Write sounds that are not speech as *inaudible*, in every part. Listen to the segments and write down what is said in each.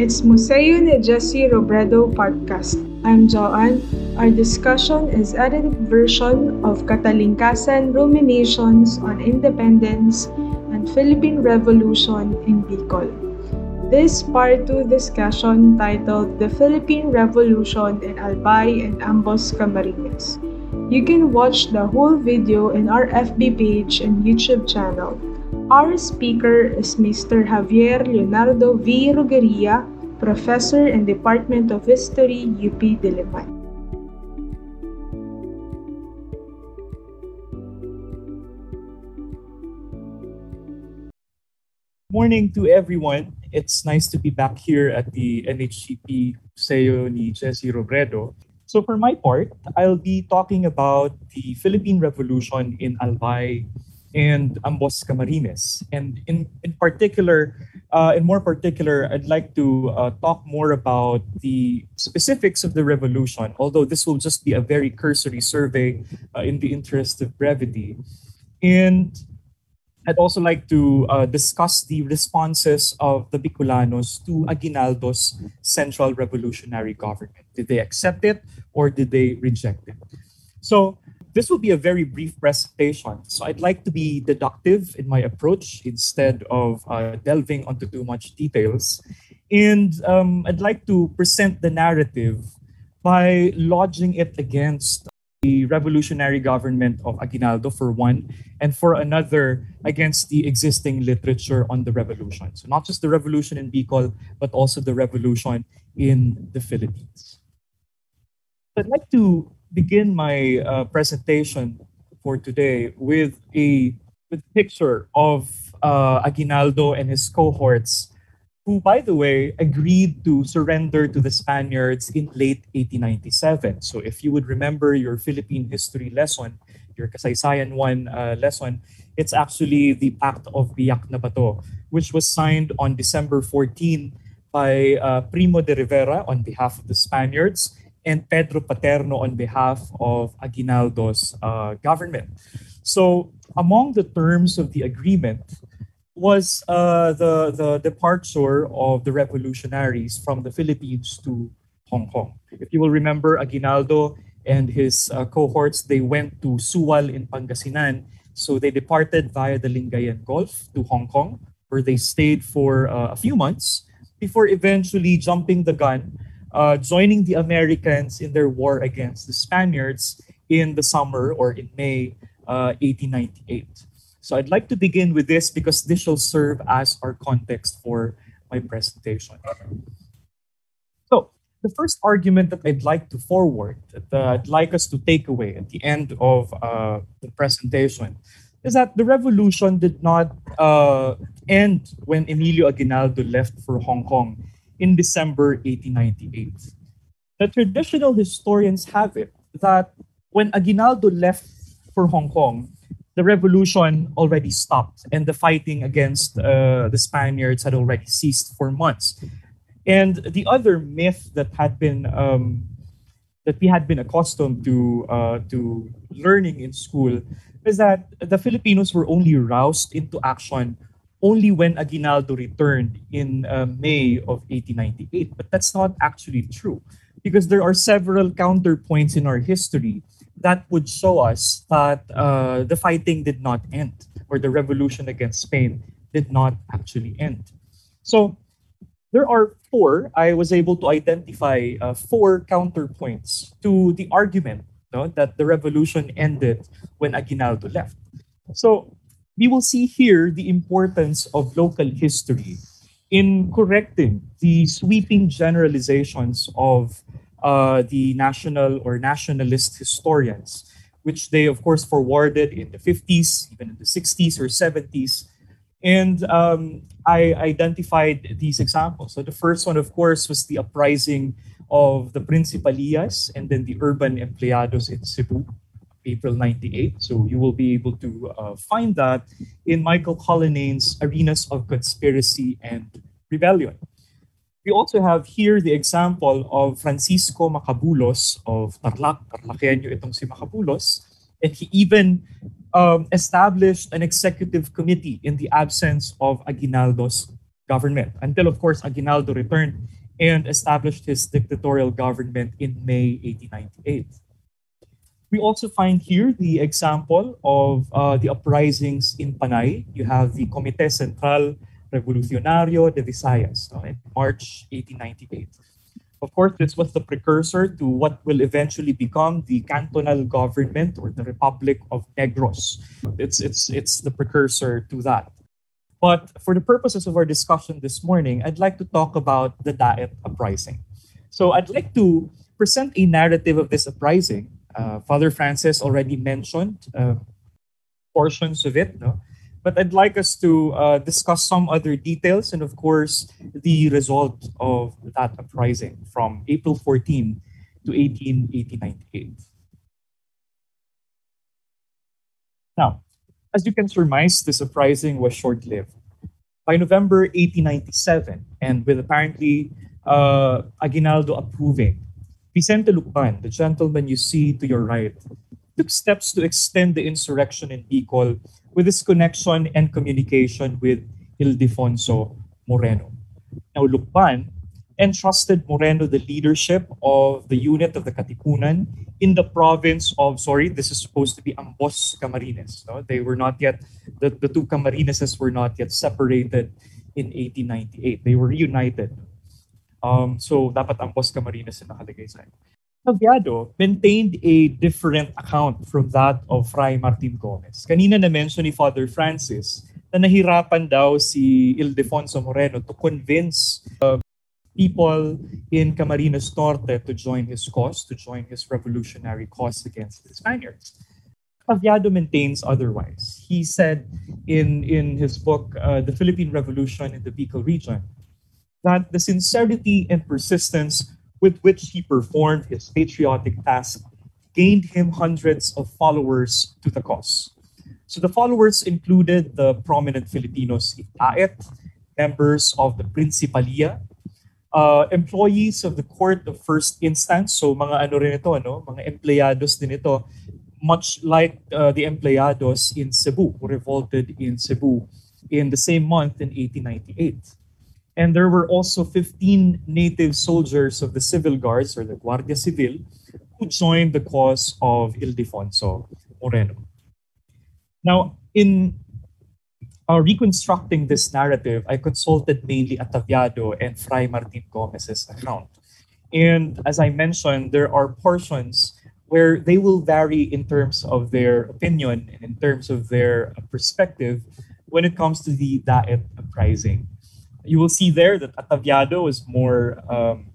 It's Museo ni Jesse Robredo podcast. I'm Joanne. Our discussion is edited version of Katalingkasan Ruminations on Independence and Philippine Revolution in Bicol. This part 2 discussion titled The Philippine Revolution in Albay and Ambos Camarines. You can watch the whole video in our FB page and YouTube channel. Our speaker is Mr. Javier Leonardo V. Rugeria, Professor in Department of History, UP Diliman. Morning to everyone. It's nice to be back here at the NHCP Museo ni Jesse Robredo. So for my part, I'll be talking about the Philippine Revolution in Albay and Ambos Camarines. And in, in particular, uh, in more particular, I'd like to uh, talk more about the specifics of the revolution, although this will just be a very cursory survey uh, in the interest of brevity. And I'd also like to uh, discuss the responses of the Bicolanos to Aguinaldo's central revolutionary government. Did they accept it or did they reject it? So this will be a very brief presentation. So I'd like to be deductive in my approach instead of uh, delving onto too much details. And um, I'd like to present the narrative by lodging it against the revolutionary government of Aguinaldo for one, and for another against the existing literature on the revolution. So not just the revolution in Bicol, but also the revolution in the Philippines. I'd like to begin my uh, presentation for today with a with picture of uh, Aguinaldo and his cohorts, who, by the way, agreed to surrender to the Spaniards in late 1897. So, if you would remember your Philippine history lesson, your Kasaysayan 1 uh, lesson, it's actually the Pact of Biak na Bato, which was signed on December 14 by uh, Primo de Rivera on behalf of the Spaniards and Pedro Paterno on behalf of Aguinaldo's uh, government. So, among the terms of the agreement was uh, the, the departure of the revolutionaries from the Philippines to Hong Kong. If you will remember, Aguinaldo and his uh, cohorts, they went to Suwal in Pangasinan. So they departed via the Lingayen Gulf to Hong Kong, where they stayed for uh, a few months before eventually jumping the gun uh, joining the Americans in their war against the Spaniards in the summer or in May uh, 1898. So I'd like to begin with this because this shall serve as our context for my presentation. So the first argument that I'd like to forward, that uh, I'd like us to take away at the end of uh, the presentation, is that the revolution did not uh, end when Emilio Aguinaldo left for Hong Kong in December 1898. The traditional historians have it that when Aguinaldo left for Hong Kong, the revolution already stopped and the fighting against uh, the Spaniards had already ceased for months. And the other myth that had been um, that we had been accustomed to uh, to learning in school is that the Filipinos were only roused into action only when Aguinaldo returned in uh, May of 1898. But that's not actually true because there are several counterpoints in our history that would show us that uh, the fighting did not end or the revolution against Spain did not actually end. So there are four, I was able to identify uh, four counterpoints to the argument no, that the revolution ended when Aguinaldo left. So we will see here the importance of local history in correcting the sweeping generalizations of uh, the national or nationalist historians, which they, of course, forwarded in the 50s, even in the 60s or 70s. And um, I identified these examples. So the first one, of course, was the uprising of the Principalías and then the urban empleados in Cebu. April 98. So you will be able to uh, find that in Michael Cullinan's Arenas of Conspiracy and Rebellion. We also have here the example of Francisco Macabulos of Tarlac, Tarlaceño itong si Macabulos, and he even um, established an executive committee in the absence of Aguinaldo's government until, of course, Aguinaldo returned and established his dictatorial government in May 1898. We also find here the example of uh, the uprisings in Panay. You have the Comité Central Revolucionario de Visayas in March 1898. Of course, this was the precursor to what will eventually become the cantonal government or the Republic of Negros. It's, it's, it's the precursor to that. But for the purposes of our discussion this morning, I'd like to talk about the Daet uprising. So I'd like to present a narrative of this uprising uh, Father Francis already mentioned uh, portions of it, no? but I'd like us to uh, discuss some other details and, of course, the result of that uprising from April 14 to 18, 1898. Now, as you can surmise, this uprising was short lived. By November 1897, and with apparently uh, Aguinaldo approving Vicente Lucban, the gentleman you see to your right, took steps to extend the insurrection in Bicol with his connection and communication with Ildefonso Moreno. Now, Lucban entrusted Moreno the leadership of the unit of the Katipunan in the province of, sorry, this is supposed to be Ambos Camarines. No? They were not yet, the, the two Camarineses were not yet separated in 1898. They were reunited um, so, dapat Ambos Camarines na nakalagay sa Ataviado maintained a different account from that of Fray Martin Gomez. Kanina na-mention ni Father Francis na nahirapan daw si Ildefonso Moreno to convince uh, people in Camarines Norte to join his cause, to join his revolutionary cause against the Spaniards. Ataviado maintains otherwise. He said in, in his book, uh, The Philippine Revolution in the Bicol Region, that the sincerity and persistence with which he performed his patriotic task gained him hundreds of followers to the cause. So the followers included the prominent Filipinos in Daet, members of the Principalia, uh, employees of the Court of First Instance, so mga ano rin ito, ano, mga empleados din ito, much like uh, the empleados in Cebu, who revolted in Cebu in the same month in 1898. And there were also 15 native soldiers of the civil guards or the Guardia Civil who joined the cause of Ildefonso Moreno. Now, in uh, reconstructing this narrative, I consulted mainly Ataviado and Fray Martin Gomez's account. And as I mentioned, there are portions where they will vary in terms of their opinion and in terms of their perspective when it comes to the Daet uprising you will see there that Ataviado is more, um,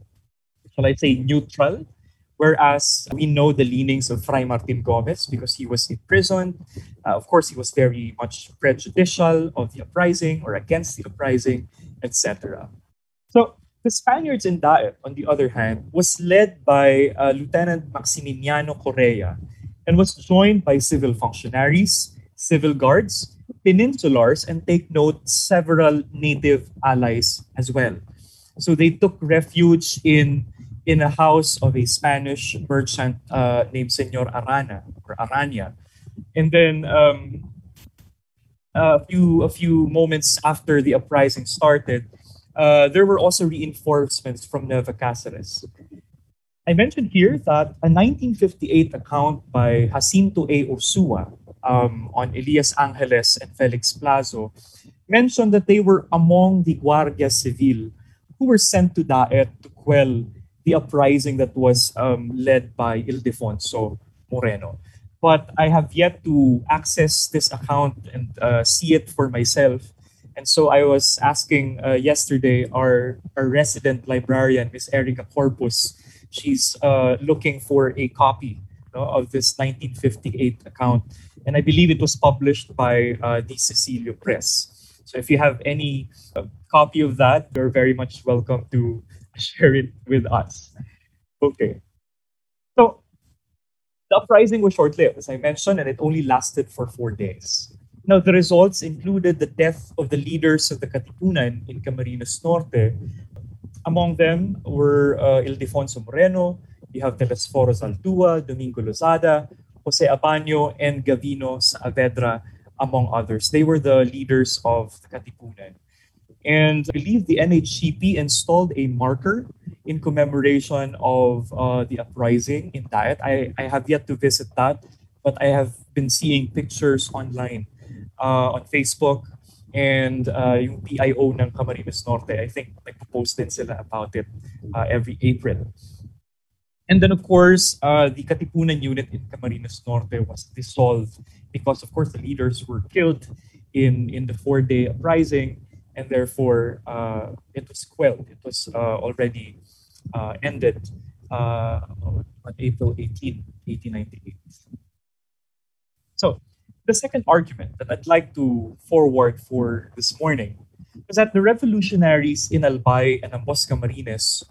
shall I say, neutral, whereas we know the leanings of Fray Martin Gomez because he was imprisoned. Uh, of course, he was very much prejudicial of the uprising or against the uprising, etc. So the Spaniards in Daet, on the other hand, was led by uh, Lieutenant Maximiliano Correa and was joined by civil functionaries, civil guards, peninsulars and take note several native allies as well. So they took refuge in in a house of a Spanish merchant uh, named Senor Arana or Arania, and then um, a few a few moments after the uprising started, uh, there were also reinforcements from Nueva Cáceres. I mentioned here that a 1958 account by Jacinto A. Osua um, on Elias Angeles and Felix Plazo mentioned that they were among the Guardia Civil who were sent to Daet to quell the uprising that was um, led by Ildefonso Moreno. But I have yet to access this account and uh, see it for myself. And so I was asking uh, yesterday our, our resident librarian, Miss Erica Corpus, she's uh, looking for a copy of this 1958 account and I believe it was published by uh, the Cecilio Press. So if you have any uh, copy of that, you're very much welcome to *laughs* share it with us. Okay. So the uprising was short-lived, as I mentioned, and it only lasted for four days. Now, the results included the death of the leaders of the Katipunan in Camarines Norte. Among them were uh, Ildefonso Moreno, you have Telesforo Zaldua, Domingo Lozada, Jose Abano and Gavino Saavedra, among others. They were the leaders of the Katipunan. And I believe the NHCP installed a marker in commemoration of uh, the uprising in Daet. I, I have yet to visit that, but I have been seeing pictures online uh, on Facebook and uh, PIO ng Camarines Norte, I think nagpo-post din sila about it uh, every April. And then, of course, uh, the Katipunan unit in Camarines Norte was dissolved because, of course, the leaders were killed in, in the four-day uprising, and therefore uh, it was quelled. It was uh, already uh, ended uh, on April 18, 1898. So, the second argument that I'd like to forward for this morning is that the revolutionaries in Albay and Ambos Camarines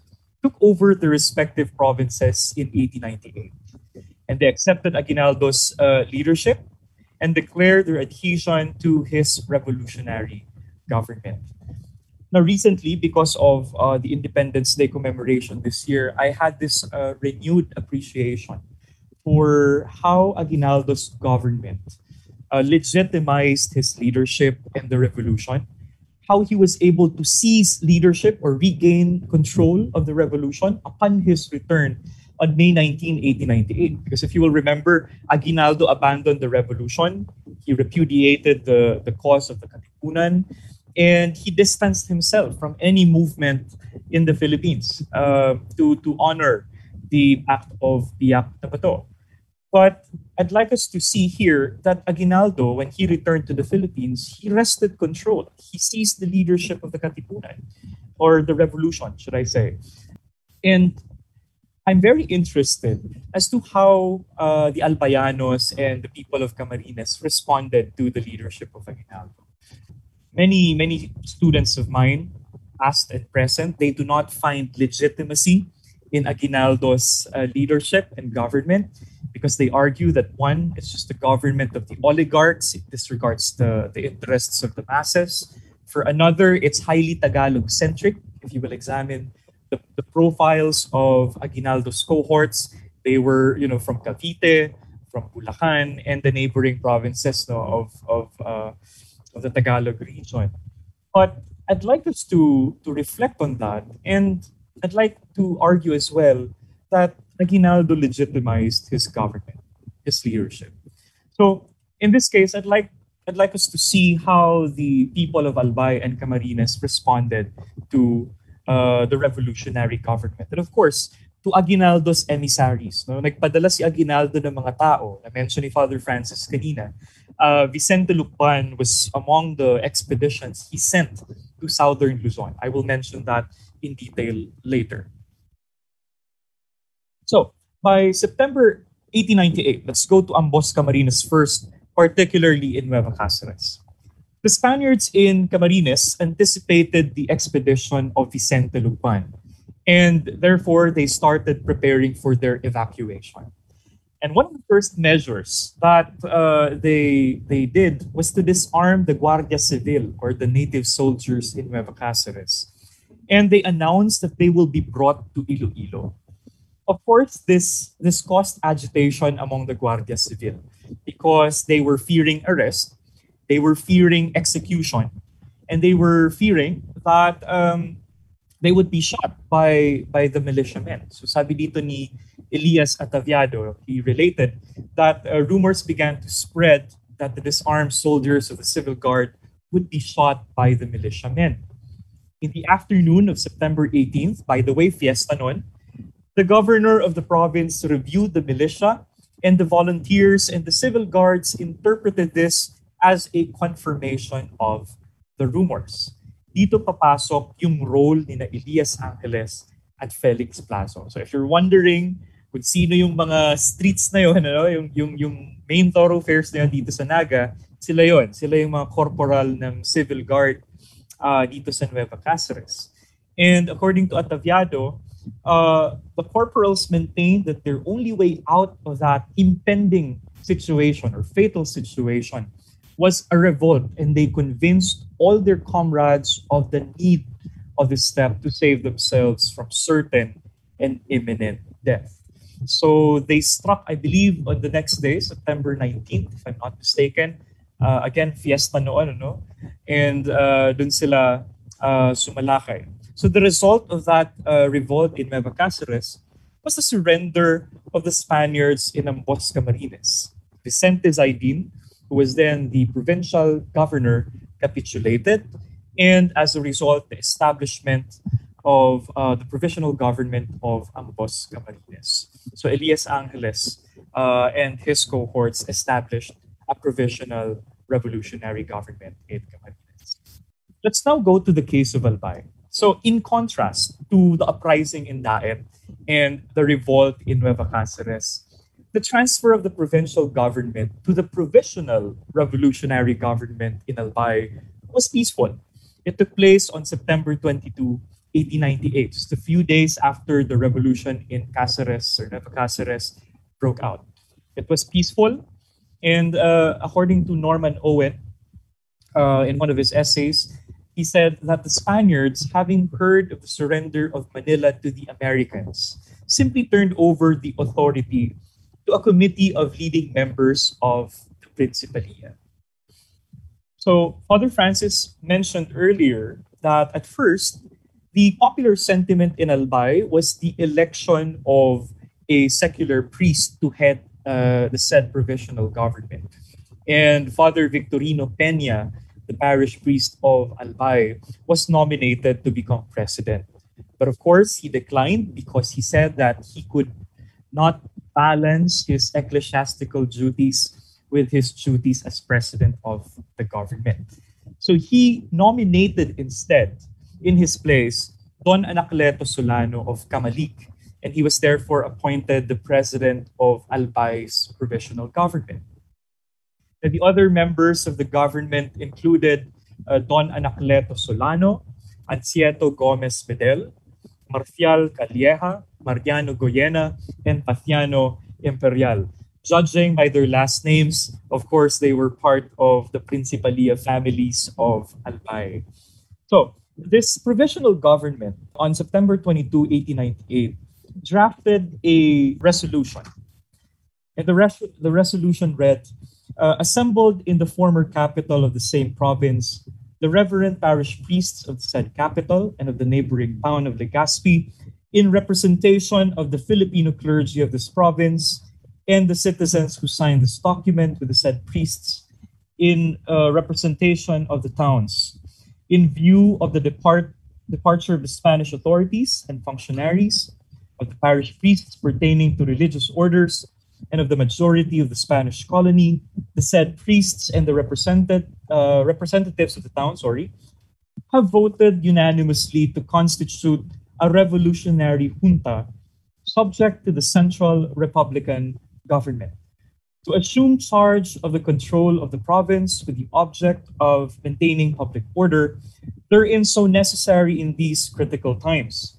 took over the respective provinces in 1898. And they accepted Aguinaldo's uh, leadership and declared their adhesion to his revolutionary government. Now, recently, because of uh, the Independence Day commemoration this year, I had this uh, renewed appreciation for how Aguinaldo's government uh, legitimized his leadership in the revolution how he was able to seize leadership or regain control of the revolution upon his return on May 19, 1898. Because if you will remember, Aguinaldo abandoned the revolution, he repudiated the, the cause of the Katipunan, and he distanced himself from any movement in the Philippines uh, to, to honor the act of Biak na Bato. But I'd like us to see here that Aguinaldo, when he returned to the Philippines, he wrested control. He seized the leadership of the Katipunan, or the revolution, should I say. And I'm very interested as to how uh, the Albayanos and the people of Camarines responded to the leadership of Aguinaldo. Many, many students of mine, past and present, they do not find legitimacy in Aguinaldo's uh, leadership and government because they argue that one, it's just the government of the oligarchs, it disregards the, the interests of the masses. For another, it's highly Tagalog centric. If you will examine the, the profiles of Aguinaldo's cohorts, they were, you know, from Cavite, from Bulacan, and the neighboring provinces no, of, of, uh, of the Tagalog region. But I'd like us to, to reflect on that. And I'd like to argue as well that Aguinaldo legitimized his government, his leadership. So in this case, I'd like I'd like us to see how the people of Albay and Camarines responded to uh, the revolutionary government. And of course, to Aguinaldo's emissaries. No? Nagpadala si Aguinaldo ng mga tao. Na-mention ni Father Francis kanina. Uh, Vicente Lucban was among the expeditions he sent to southern Luzon. I will mention that in detail later. So, by September 1898, let's go to Ambos Camarines first, particularly in Nueva Cáceres. The Spaniards in Camarines anticipated the expedition of Vicente Lucban, and therefore they started preparing for their evacuation. And one of the first measures that uh, they, they did was to disarm the Guardia Civil, or the native soldiers in Nueva Cáceres. And they announced that they will be brought to Iloilo of course, this this caused agitation among the Guardia Civil because they were fearing arrest, they were fearing execution, and they were fearing that um, they would be shot by by the militiamen. So sabi dito ni Elias Ataviado, he related that uh, rumors began to spread that the disarmed soldiers of the civil guard would be shot by the militiamen. In the afternoon of September 18th, by the way, fiesta noon, the governor of the province reviewed the militia, and the volunteers and the civil guards interpreted this as a confirmation of the rumors. Dito papasok yung role ni na Elias Angeles at Felix Plazo. So if you're wondering kung sino yung mga streets na yun, ano, yung, yung, yung main thoroughfares na yun dito sa Naga, sila yon Sila yung mga corporal ng civil guard uh, dito sa Nueva Cáceres. And according to Ataviado, uh, the corporals maintained that their only way out of that impending situation or fatal situation was a revolt, and they convinced all their comrades of the need of this step to save themselves from certain and imminent death. So they struck, I believe, on the next day, September 19th, if I'm not mistaken. Uh, again, fiesta noon, no? And uh, dun sila uh, Sumalakay. So the result of that uh, revolt in Nueva Cáceres was the surrender of the Spaniards in Ambos Camarines. Vicente Zaidin, who was then the provincial governor, capitulated, and as a result, the establishment of uh, the provisional government of Ambos Camarines. So Elias Angeles uh, and his cohorts established a provisional revolutionary government in Camarines. Let's now go to the case of Albay. So in contrast to the uprising in Daet and the revolt in Nueva Cáceres, the transfer of the provincial government to the provisional revolutionary government in Albay was peaceful. It took place on September 22, 1898, just a few days after the revolution in Cáceres or Nueva Cáceres broke out. It was peaceful, and uh, according to Norman Owen, uh, in one of his essays, he said that the Spaniards, having heard of the surrender of Manila to the Americans, simply turned over the authority to a committee of leading members of the Principalia. So, Father Francis mentioned earlier that at first, the popular sentiment in Albay was the election of a secular priest to head uh, the said provisional government. And Father Victorino Peña, the parish priest of Albay, was nominated to become president. But of course, he declined because he said that he could not balance his ecclesiastical duties with his duties as president of the government. So he nominated instead in his place Don Anacleto Solano of Camalig, and he was therefore appointed the president of Albay's provisional government. The other members of the government included uh, Don Anacleto Solano, Aniceto Gomez Medel, Marcial Calleja, Mariano Goyena, and Paciano Imperial. Judging by their last names, of course, they were part of the Principalia families of Albay. So, this provisional government on September 22, 1898, drafted a resolution. And the, res- the resolution read uh, Assembled in the former capital of the same province, the reverend parish priests of the said capital and of the neighboring town of Legazpi, in representation of the Filipino clergy of this province and the citizens who signed this document with the said priests, in uh, representation of the towns. In view of the depart, departure of the Spanish authorities and functionaries, of the parish priests pertaining to religious orders, and of the majority of the Spanish colony, the said priests and the represented, uh, representatives of the town, sorry, have voted unanimously to constitute a revolutionary junta subject to the central republican government. To assume charge of the control of the province with the object of maintaining public order, therein so necessary in these critical times,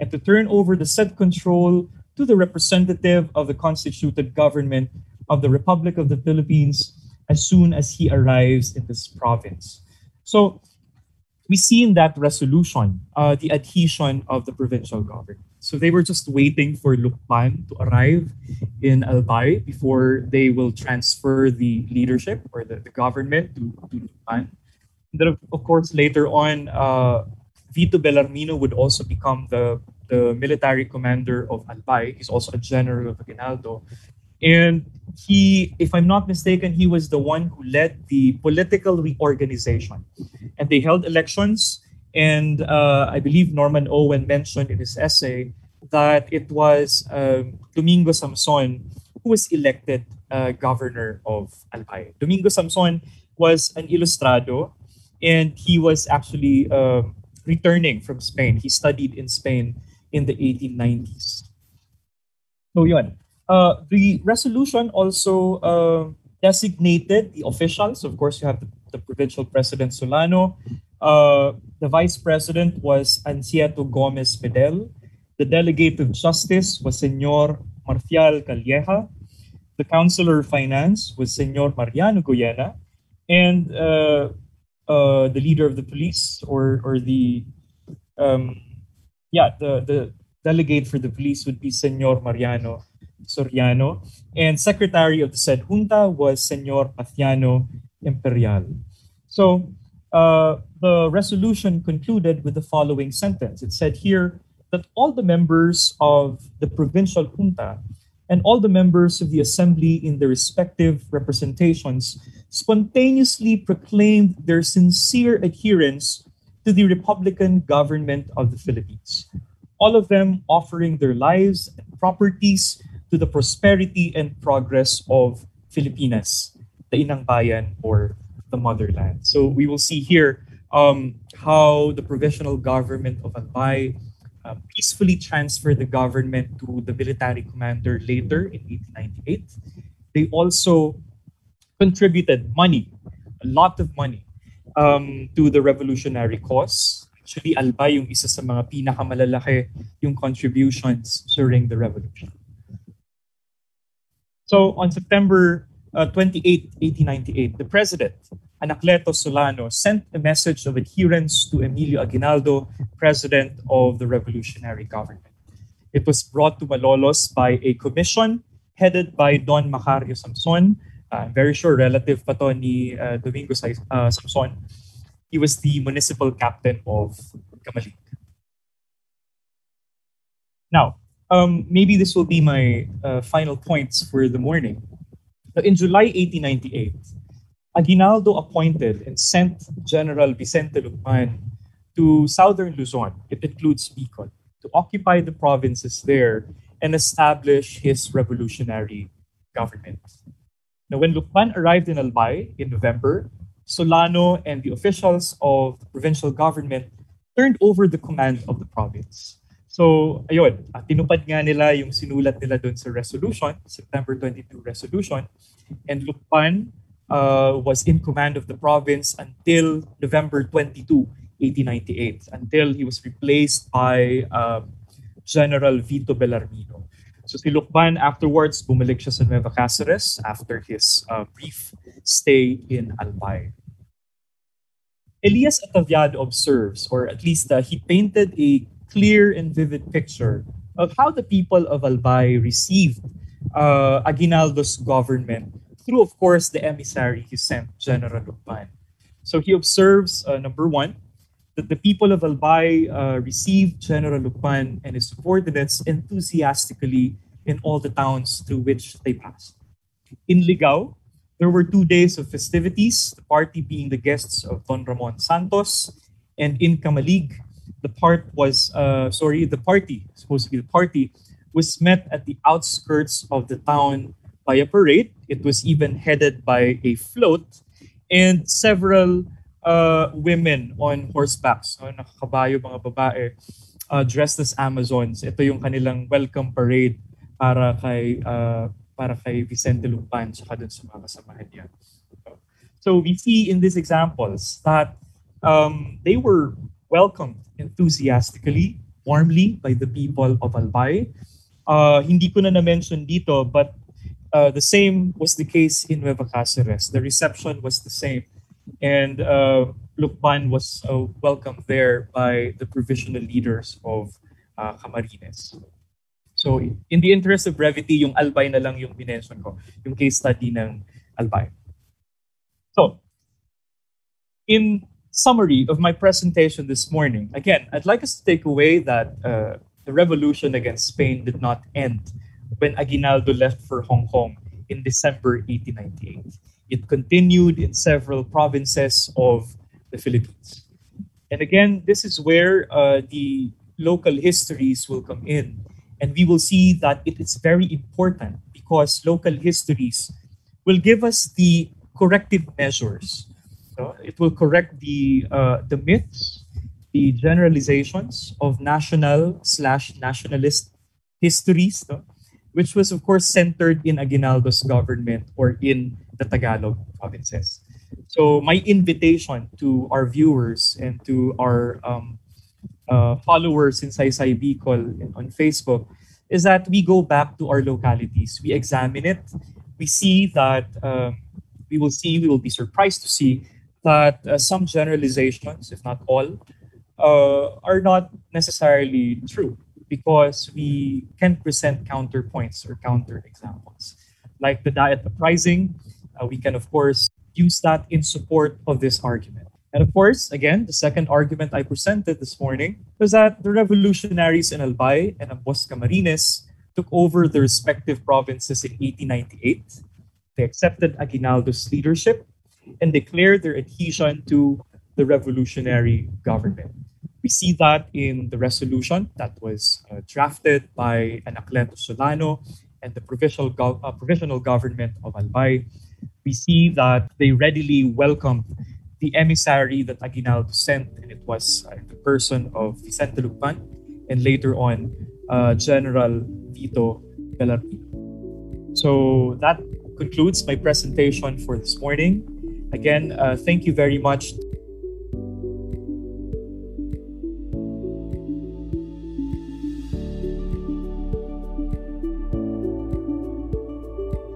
and to turn over the said control to the representative of the constituted government of the Republic of the Philippines as soon as he arrives in this province. So we see in that resolution uh, the adhesion of the provincial government. So they were just waiting for Lucban to arrive in Albay before they will transfer the leadership or the, the government to, to. And then, of course, later on, uh, Vito Belarmino would also become the, the military commander of Albay. He's also a general of Aguinaldo. And he, if I'm not mistaken, he was the one who led the political reorganization. And they held elections and uh, I believe Norman Owen mentioned in his essay that it was um, Domingo Samson who was elected uh, governor of Albay. Domingo Samson was an ilustrado and he was actually uh, returning from Spain. He studied in Spain in the 1890s. So yun. Uh, the resolution also uh, designated the officials. Of course, you have the, the provincial president Solano, uh, the vice president was Aniceto Gomez Medel. The delegate of justice was Senor Marcial Calleja. The councilor of finance was Senor Mariano Goyena. And uh, uh, the leader of the police or, or the, um, yeah, the, the delegate for the police would be Senor Mariano Soriano. And secretary of the said junta was Senor Paciano Imperial. So uh, the resolution concluded with the following sentence. It said here that all the members of the provincial junta and all the members of the assembly in their respective representations spontaneously proclaimed their sincere adherence to the Republican government of the Philippines, all of them offering their lives and properties to the prosperity and progress of Filipinas, the Inang Bayan or the motherland. So we will see here um, how the provisional government of Albay uh, peacefully transferred the government to the military commander later in 1898. They also contributed money, a lot of money, um, to the revolutionary cause. Actually, Albay yung isa sa mga pinakamalalaki yung contributions during the revolution. So on September uh, 28, 1898, the president, Anacleto Solano, sent a message of adherence to Emilio Aguinaldo, president of the revolutionary government. It was brought to Malolos by a commission headed by Don Macario Samson, I'm very sure relative pa to ni uh, Domingo uh, Samson. He was the municipal captain of Kamalig. Now, um, maybe this will be my uh, final points for the morning. In July 1898, Aguinaldo appointed and sent General Vicente Lukban to southern Luzon, it includes Bicol, to occupy the provinces there and establish his revolutionary government. Now, when Lukban arrived in Albay in November, Solano and the officials of the provincial government turned over the command of the province. So, ayun, uh, tinupad nga nila yung sinulat nila doon sa resolution, September 22 resolution. And Lukban uh, was in command of the province until November 22, 1898, until he was replaced by uh, General Vito Belarmino. So si Lukban afterwards, bumalik siya sa Nueva Cáceres after his uh, brief stay in Albay. Elias Ataviado observes, or at least uh, he painted a clear and vivid picture of how the people of Albay received uh, Aguinaldo's government through, of course, the emissary he sent, General Lucban. So he observes, uh, number one, that the people of Albay uh, received General Lucban and his subordinates enthusiastically in all the towns through which they passed. In Ligao, there were two days of festivities, the party being the guests of Don Ramon Santos, and in Camalig, the part was uh, sorry the party supposed to be the party was met at the outskirts of the town by a parade it was even headed by a float and several uh, women on horsebacks no, nakakabayo mga babae uh, dressed as amazons ito yung kanilang welcome parade para kay uh, para kay Vicente Lumpan saka dun sa mga kasamahan niya so we see in these examples that um, they were welcomed enthusiastically, warmly by the people of Albay. Uh, hindi ko na na-mention dito, but uh, the same was the case in Nueva Cáceres. The reception was the same. And uh, Lukban was uh, welcomed there by the provisional leaders of uh, Camarines. So in the interest of brevity, yung Albay na lang yung minention ko, yung case study ng Albay. So, in summary of my presentation this morning. Again, I'd like us to take away that uh, the revolution against Spain did not end when Aguinaldo left for Hong Kong in December 1898. It continued in several provinces of the Philippines. And again, this is where uh, the local histories will come in. And we will see that it is very important because local histories will give us the corrective measures no? It will correct the uh, the myths, the generalizations of national slash nationalist histories? Which was of course centered in Aguinaldo's government or in the Tagalog provinces. So my invitation to our viewers and to our um, uh, followers in Saysay Bicol on Facebook is that we go back to our localities, we examine it, we see that um, we will see, we will be surprised to see that uh, some generalizations, if not all, uh, are not necessarily true because we can present counterpoints or counter examples. Like the Daet uprising, uh, we can, of course, use that in support of this argument. And of course, again, the second argument I presented this morning was that the revolutionaries in Albay and Ambos Camarines took over the respective provinces in 1898. They accepted Aguinaldo's leadership and declared their adhesion to the revolutionary government. We see that in the resolution that was uh, drafted by Anacleto Solano and the provisional, uh, provisional government of Albay. We see that they readily welcomed the emissary that Aguinaldo sent, and it was uh, the person of Vicente Lucban and later on uh, General Vito Belarmino. So that concludes my presentation for this morning. Again, uh, thank you very much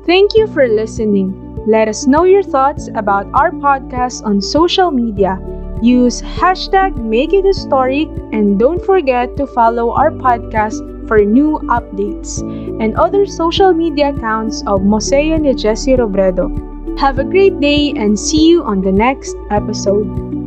Thank you for listening. Let us know your thoughts about our podcast on social media. Use hashtag Make It and don't forget to follow our podcast for new updates and other social media accounts of Museo ni Jesse Robredo. Have a great day and see you on the next episode.